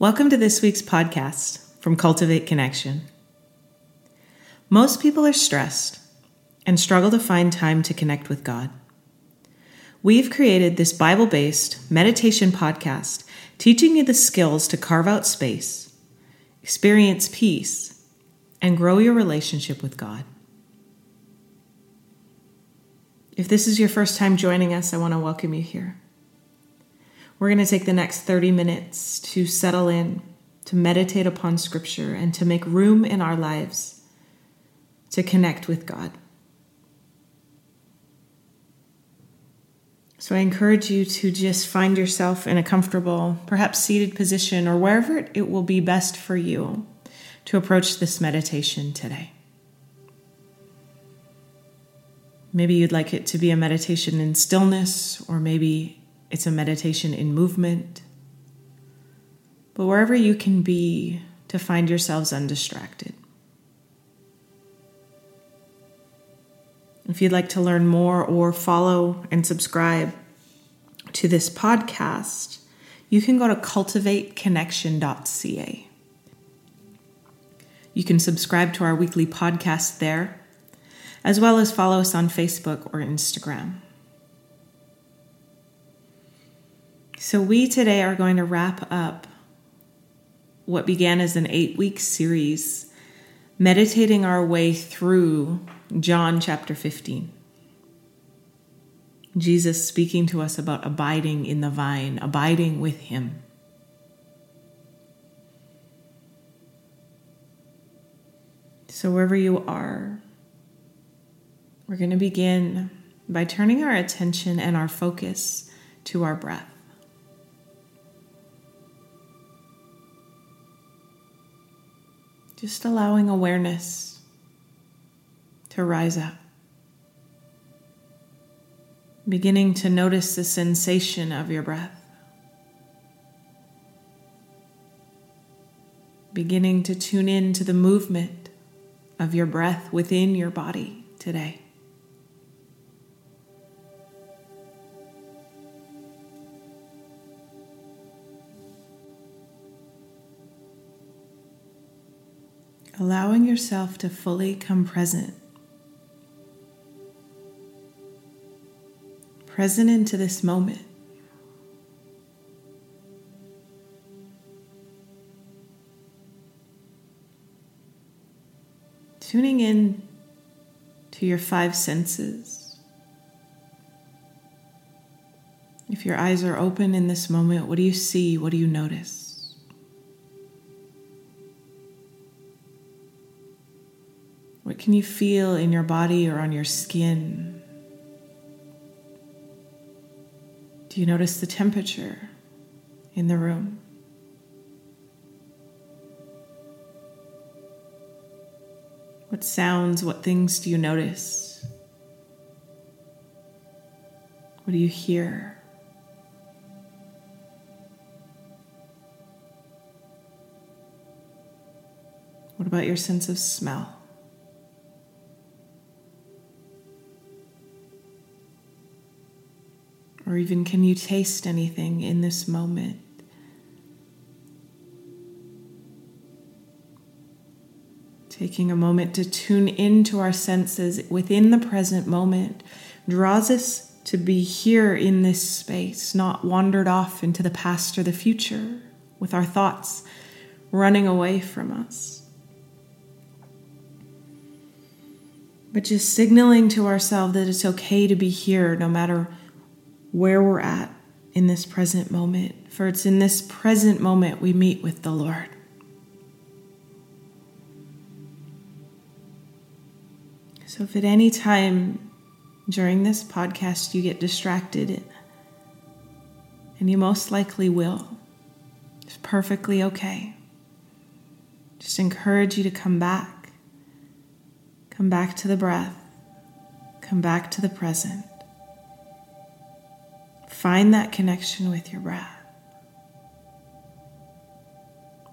Welcome to this week's podcast from Cultivate Connection. Most people are stressed and struggle to find time to connect with God. We've created this Bible based meditation podcast teaching you the skills to carve out space, experience peace, and grow your relationship with God. If this is your first time joining us, I want to welcome you here. We're going to take the next 30 minutes to settle in, to meditate upon Scripture, and to make room in our lives to connect with God. So I encourage you to just find yourself in a comfortable, perhaps seated position, or wherever it will be best for you to approach this meditation today. Maybe you'd like it to be a meditation in stillness, or maybe it's a meditation in movement. But wherever you can be to find yourselves undistracted. If you'd like to learn more or follow and subscribe to this podcast, you can go to cultivateconnection.ca. You can subscribe to our weekly podcast there, as well as follow us on Facebook or Instagram. So, we today are going to wrap up what began as an eight week series, meditating our way through John chapter 15. Jesus speaking to us about abiding in the vine, abiding with Him. So, wherever you are, we're going to begin by turning our attention and our focus to our breath. Just allowing awareness to rise up. Beginning to notice the sensation of your breath. Beginning to tune in to the movement of your breath within your body today. Allowing yourself to fully come present. Present into this moment. Tuning in to your five senses. If your eyes are open in this moment, what do you see? What do you notice? What can you feel in your body or on your skin? Do you notice the temperature in the room? What sounds, what things do you notice? What do you hear? What about your sense of smell? Or even can you taste anything in this moment? Taking a moment to tune into our senses within the present moment draws us to be here in this space, not wandered off into the past or the future with our thoughts running away from us. But just signaling to ourselves that it's okay to be here no matter where we're at in this present moment, for it's in this present moment we meet with the Lord. So, if at any time during this podcast you get distracted, and you most likely will, it's perfectly okay. Just encourage you to come back. Come back to the breath. Come back to the present. Find that connection with your breath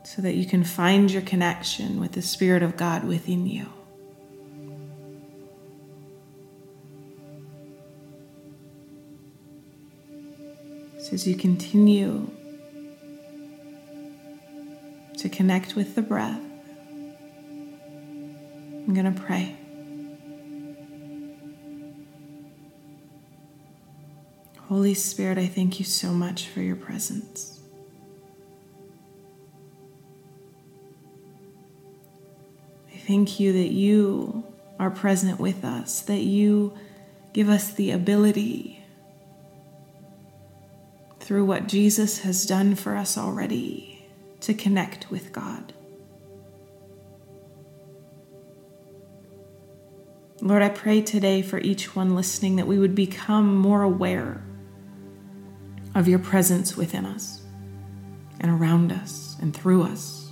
so that you can find your connection with the Spirit of God within you. So as you continue to connect with the breath, I'm going to pray. Holy Spirit, I thank you so much for your presence. I thank you that you are present with us, that you give us the ability through what Jesus has done for us already to connect with God. Lord, I pray today for each one listening that we would become more aware of your presence within us and around us and through us.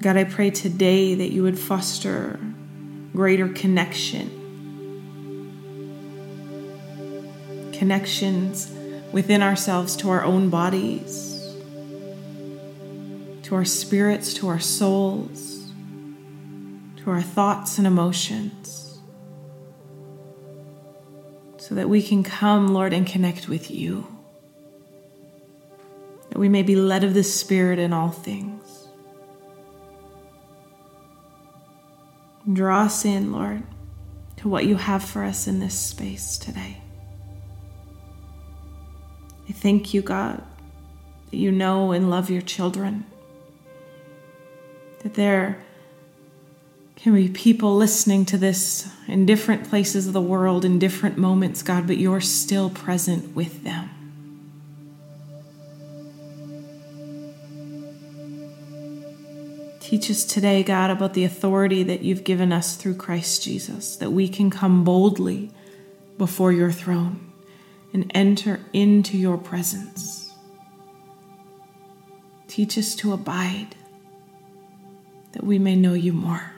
God, I pray today that you would foster greater connection. Connections within ourselves to our own bodies, to our spirits, to our souls, to our thoughts and emotions, so that we can come, Lord, and connect with you. That we may be led of the Spirit in all things. Draw us in, Lord, to what you have for us in this space today. I thank you, God, that you know and love your children, that there can be people listening to this in different places of the world, in different moments, God, but you're still present with them. Teach us today, God, about the authority that you've given us through Christ Jesus, that we can come boldly before your throne and enter into your presence. Teach us to abide, that we may know you more.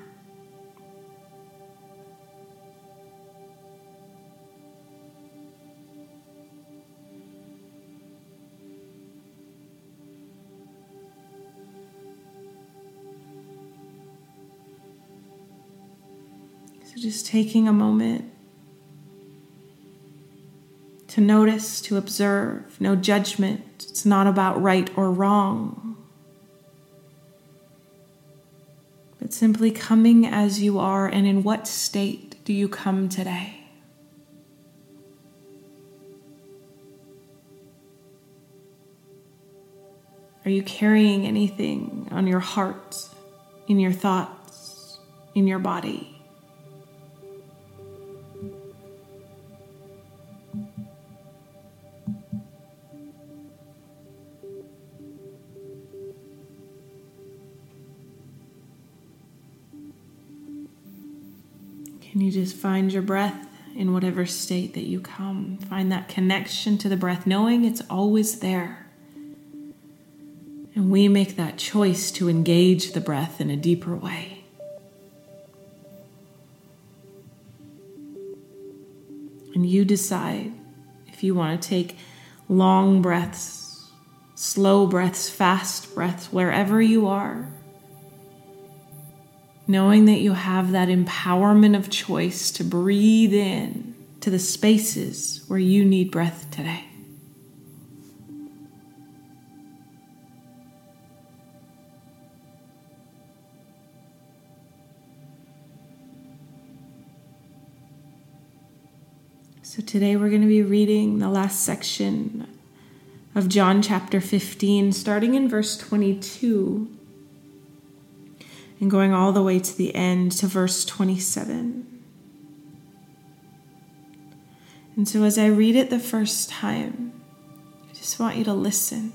So just taking a moment to notice, to observe, no judgment. It's not about right or wrong, but simply coming as you are, and in what state do you come today? Are you carrying anything on your heart, in your thoughts, in your body? Just find your breath in whatever state that you come? Find that connection to the breath, knowing it's always there. And we make that choice to engage the breath in a deeper way. And you decide if you want to take long breaths, slow breaths, fast breaths, wherever you are knowing that you have that empowerment of choice to breathe in to the spaces where you need breath today. So, today we're going to be reading the last section of John chapter 15, starting in verse 22 and going all the way to the end to verse 27. And so, as I read it the first time, I just want you to listen.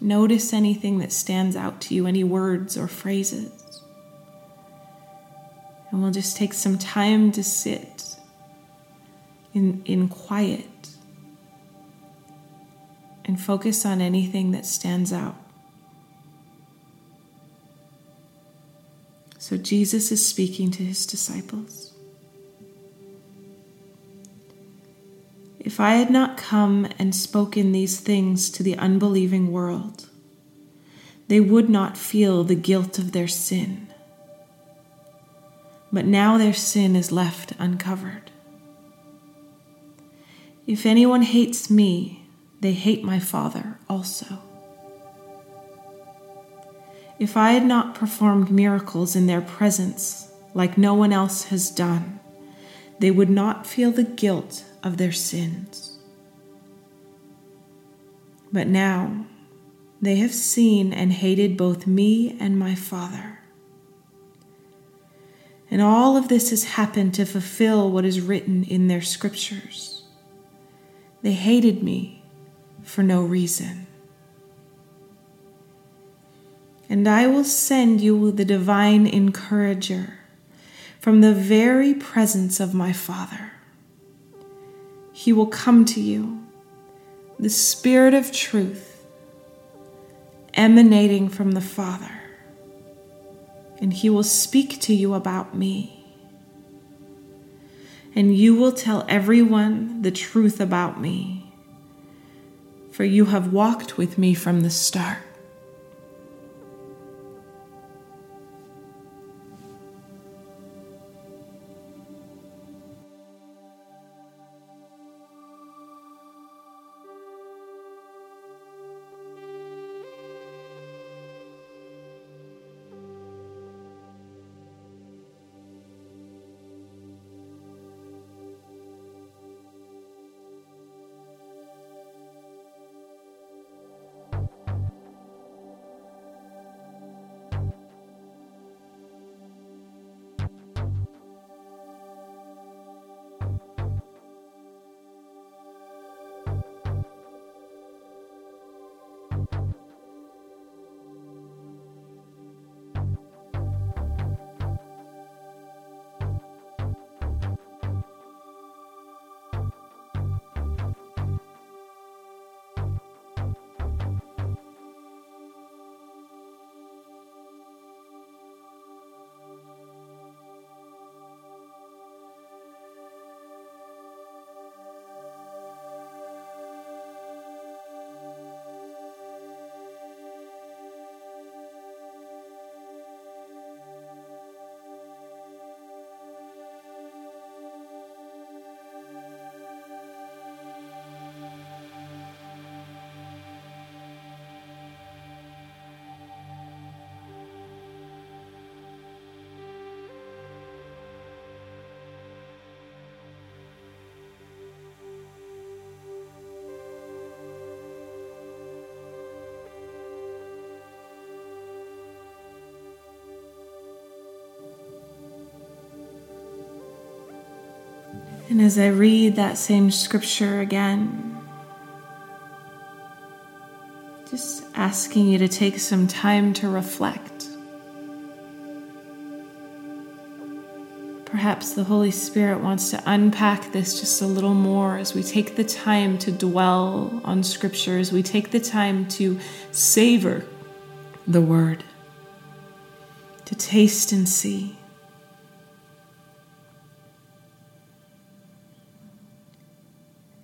Notice anything that stands out to you, any words or phrases. And we'll just take some time to sit in, in quiet and focus on anything that stands out. So Jesus is speaking to his disciples. If I had not come and spoken these things to the unbelieving world, they would not feel the guilt of their sin. But now their sin is left uncovered. If anyone hates me, they hate my Father also. If I had not performed miracles in their presence like no one else has done, they would not feel the guilt of their sins. But now they have seen and hated both me and my Father. And all of this has happened to fulfill what is written in their scriptures. They hated me for no reason. And I will send you the divine encourager from the very presence of my Father. He will come to you, the Spirit of truth, emanating from the Father and he will speak to you about me. And you will tell everyone the truth about me, for you have walked with me from the start. And as I read that same scripture again, just asking you to take some time to reflect. Perhaps the Holy Spirit wants to unpack this just a little more as we take the time to dwell on Scripture, as we take the time to savor the Word, to taste and see.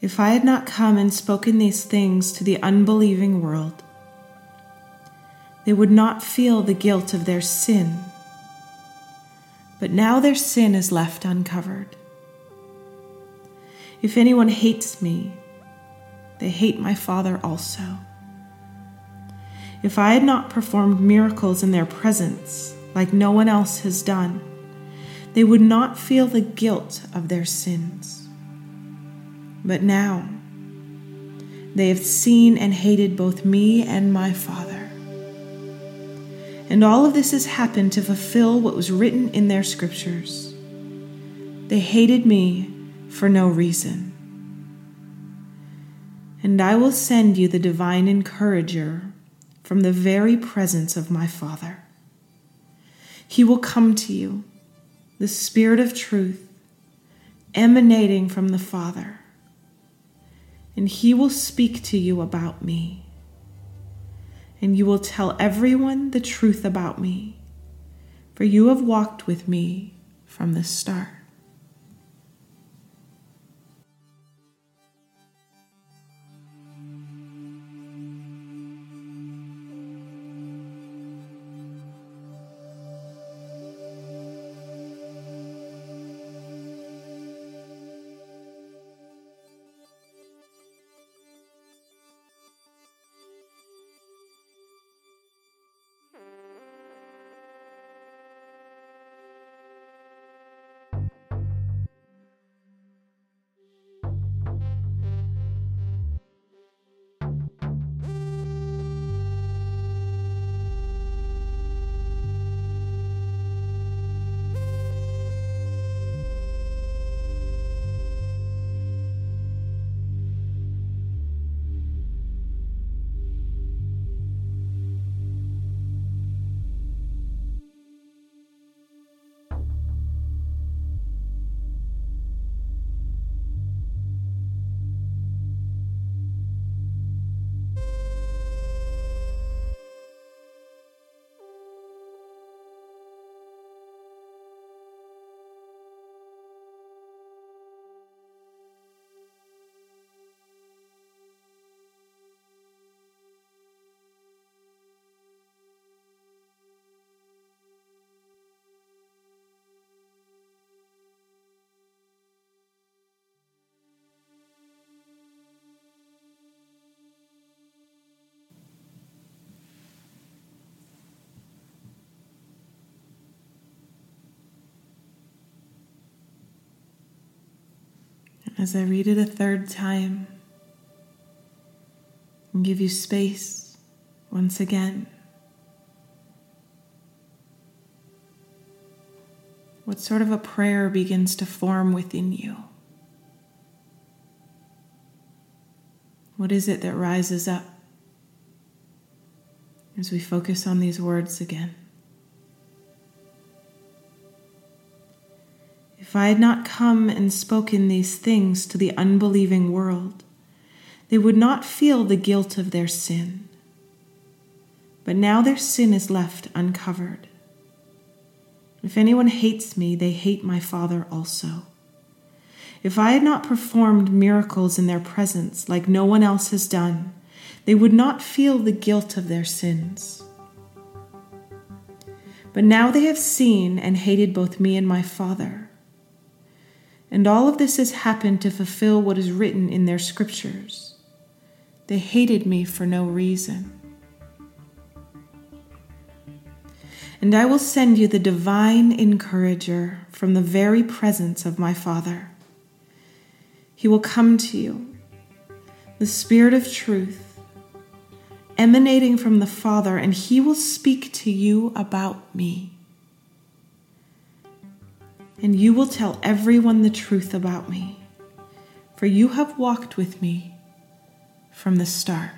If I had not come and spoken these things to the unbelieving world, they would not feel the guilt of their sin. But now their sin is left uncovered. If anyone hates me, they hate my Father also. If I had not performed miracles in their presence, like no one else has done, they would not feel the guilt of their sins. But now they have seen and hated both me and my Father. And all of this has happened to fulfill what was written in their scriptures. They hated me for no reason. And I will send you the divine encourager from the very presence of my Father. He will come to you, the Spirit of truth, emanating from the Father and he will speak to you about me. And you will tell everyone the truth about me, for you have walked with me from the start. As I read it a third time and give you space once again. What sort of a prayer begins to form within you? What is it that rises up as we focus on these words again? If I had not come and spoken these things to the unbelieving world, they would not feel the guilt of their sin. But now their sin is left uncovered. If anyone hates me, they hate my Father also. If I had not performed miracles in their presence like no one else has done, they would not feel the guilt of their sins. But now they have seen and hated both me and my Father. And all of this has happened to fulfill what is written in their scriptures. They hated me for no reason. And I will send you the divine encourager from the very presence of my Father. He will come to you, the Spirit of truth, emanating from the Father, and he will speak to you about me. And you will tell everyone the truth about me, for you have walked with me from the start.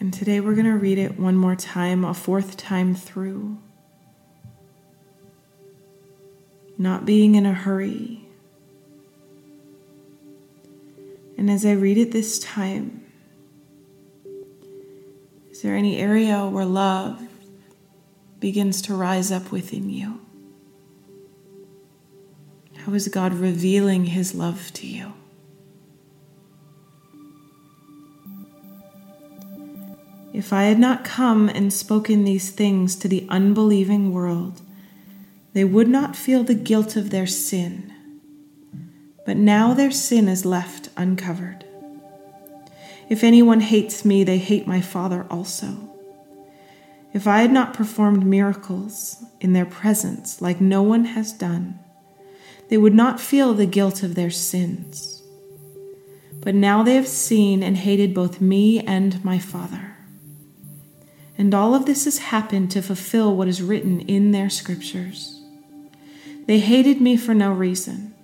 And today we're going to read it one more time, a fourth time through. Not being in a hurry. And as I read it this time, is there any area where love begins to rise up within you? How is God revealing His love to you? If I had not come and spoken these things to the unbelieving world, they would not feel the guilt of their sin. But now their sin is left uncovered. If anyone hates me, they hate my Father also. If I had not performed miracles in their presence like no one has done, they would not feel the guilt of their sins. But now they have seen and hated both me and my Father. And all of this has happened to fulfill what is written in their scriptures. They hated me for no reason.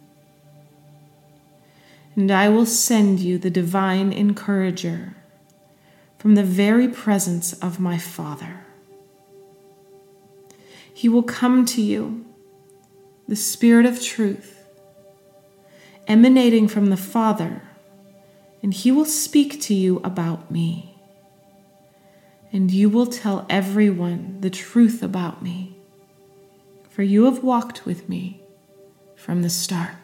And I will send you the divine encourager from the very presence of my Father. He will come to you, the Spirit of truth, emanating from the Father, and he will speak to you about me and you will tell everyone the truth about me, for you have walked with me from the start.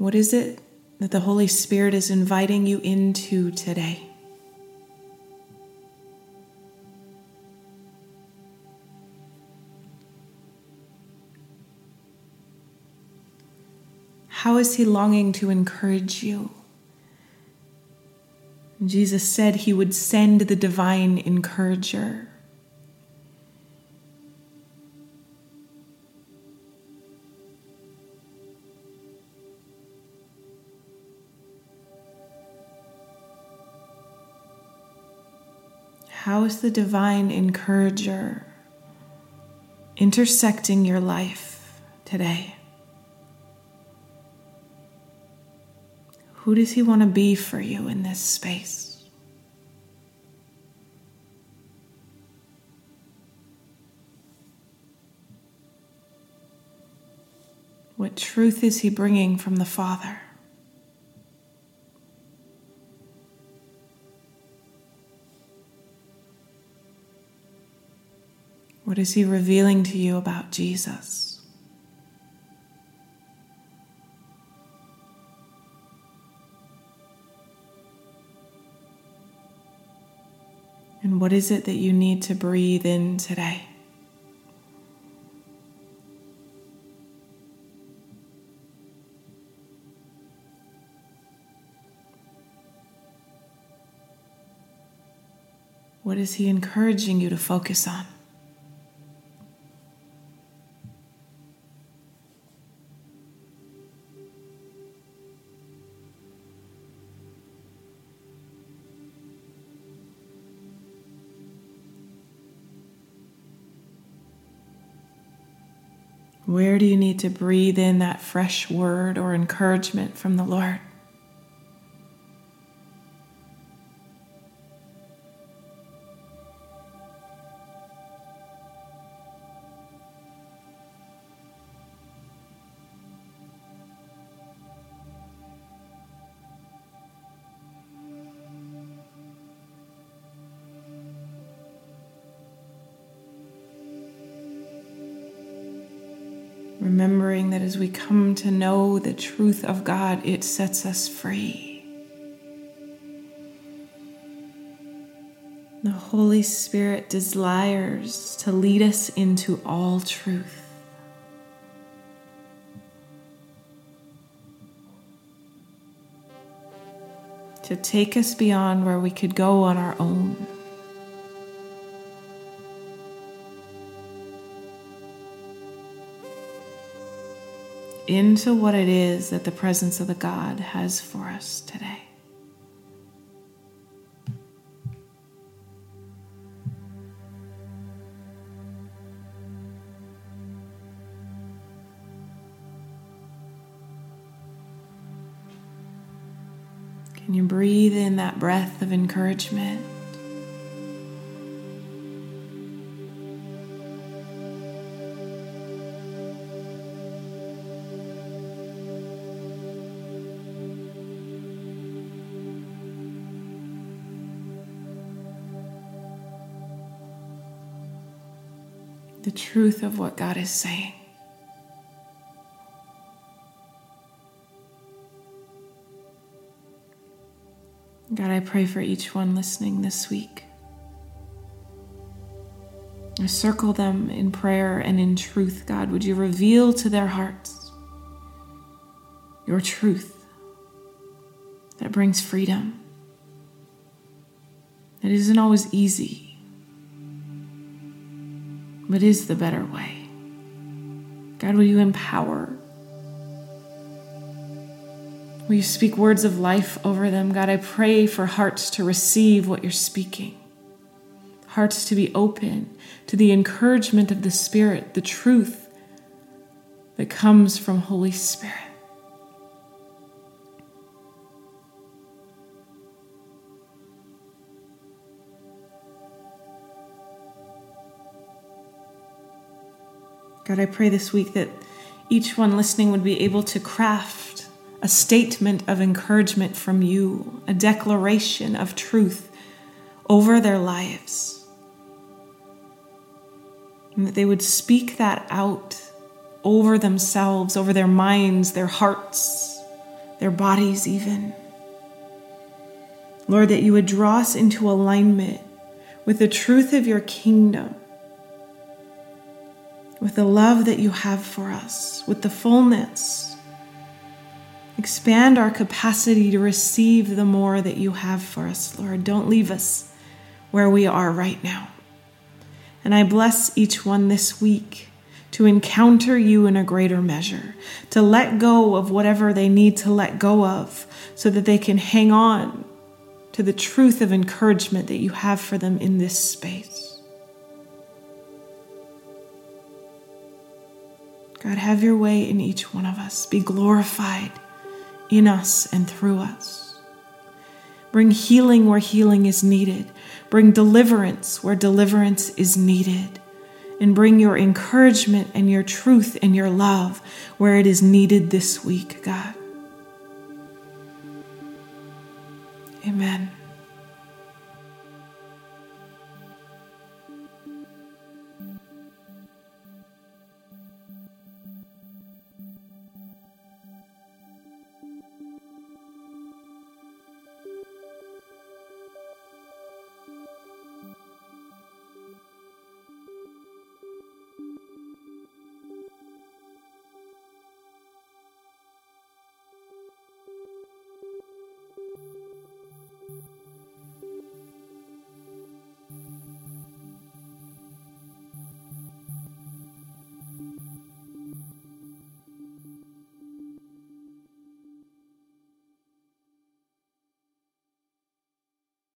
What is it that the Holy Spirit is inviting you into today? How is He longing to encourage you? Jesus said He would send the divine encourager. How is the divine encourager intersecting your life today? Who does he want to be for you in this space? What truth is he bringing from the Father? What is He revealing to you about Jesus? And what is it that you need to breathe in today? What is He encouraging you to focus on? Where do you need to breathe in that fresh word or encouragement from the Lord? Remembering that as we come to know the truth of God, it sets us free. The Holy Spirit desires to lead us into all truth. To take us beyond where we could go on our own. Into what it is that the presence of the God has for us today. Can you breathe in that breath of encouragement? Truth of what God is saying. God, I pray for each one listening this week. I circle them in prayer and in truth, God. Would you reveal to their hearts your truth that brings freedom? It isn't always easy but is the better way. God, will you empower? Will you speak words of life over them? God, I pray for hearts to receive what you're speaking, hearts to be open to the encouragement of the Spirit, the truth that comes from Holy Spirit. God, I pray this week that each one listening would be able to craft a statement of encouragement from you, a declaration of truth over their lives. And that they would speak that out over themselves, over their minds, their hearts, their bodies, even. Lord, that you would draw us into alignment with the truth of your kingdom, with the love that you have for us, with the fullness. Expand our capacity to receive the more that you have for us, Lord. Don't leave us where we are right now. And I bless each one this week to encounter you in a greater measure, to let go of whatever they need to let go of so that they can hang on to the truth of encouragement that you have for them in this space. God, have your way in each one of us. Be glorified in us and through us. Bring healing where healing is needed. Bring deliverance where deliverance is needed and bring your encouragement and your truth and your love where it is needed this week, God. Amen.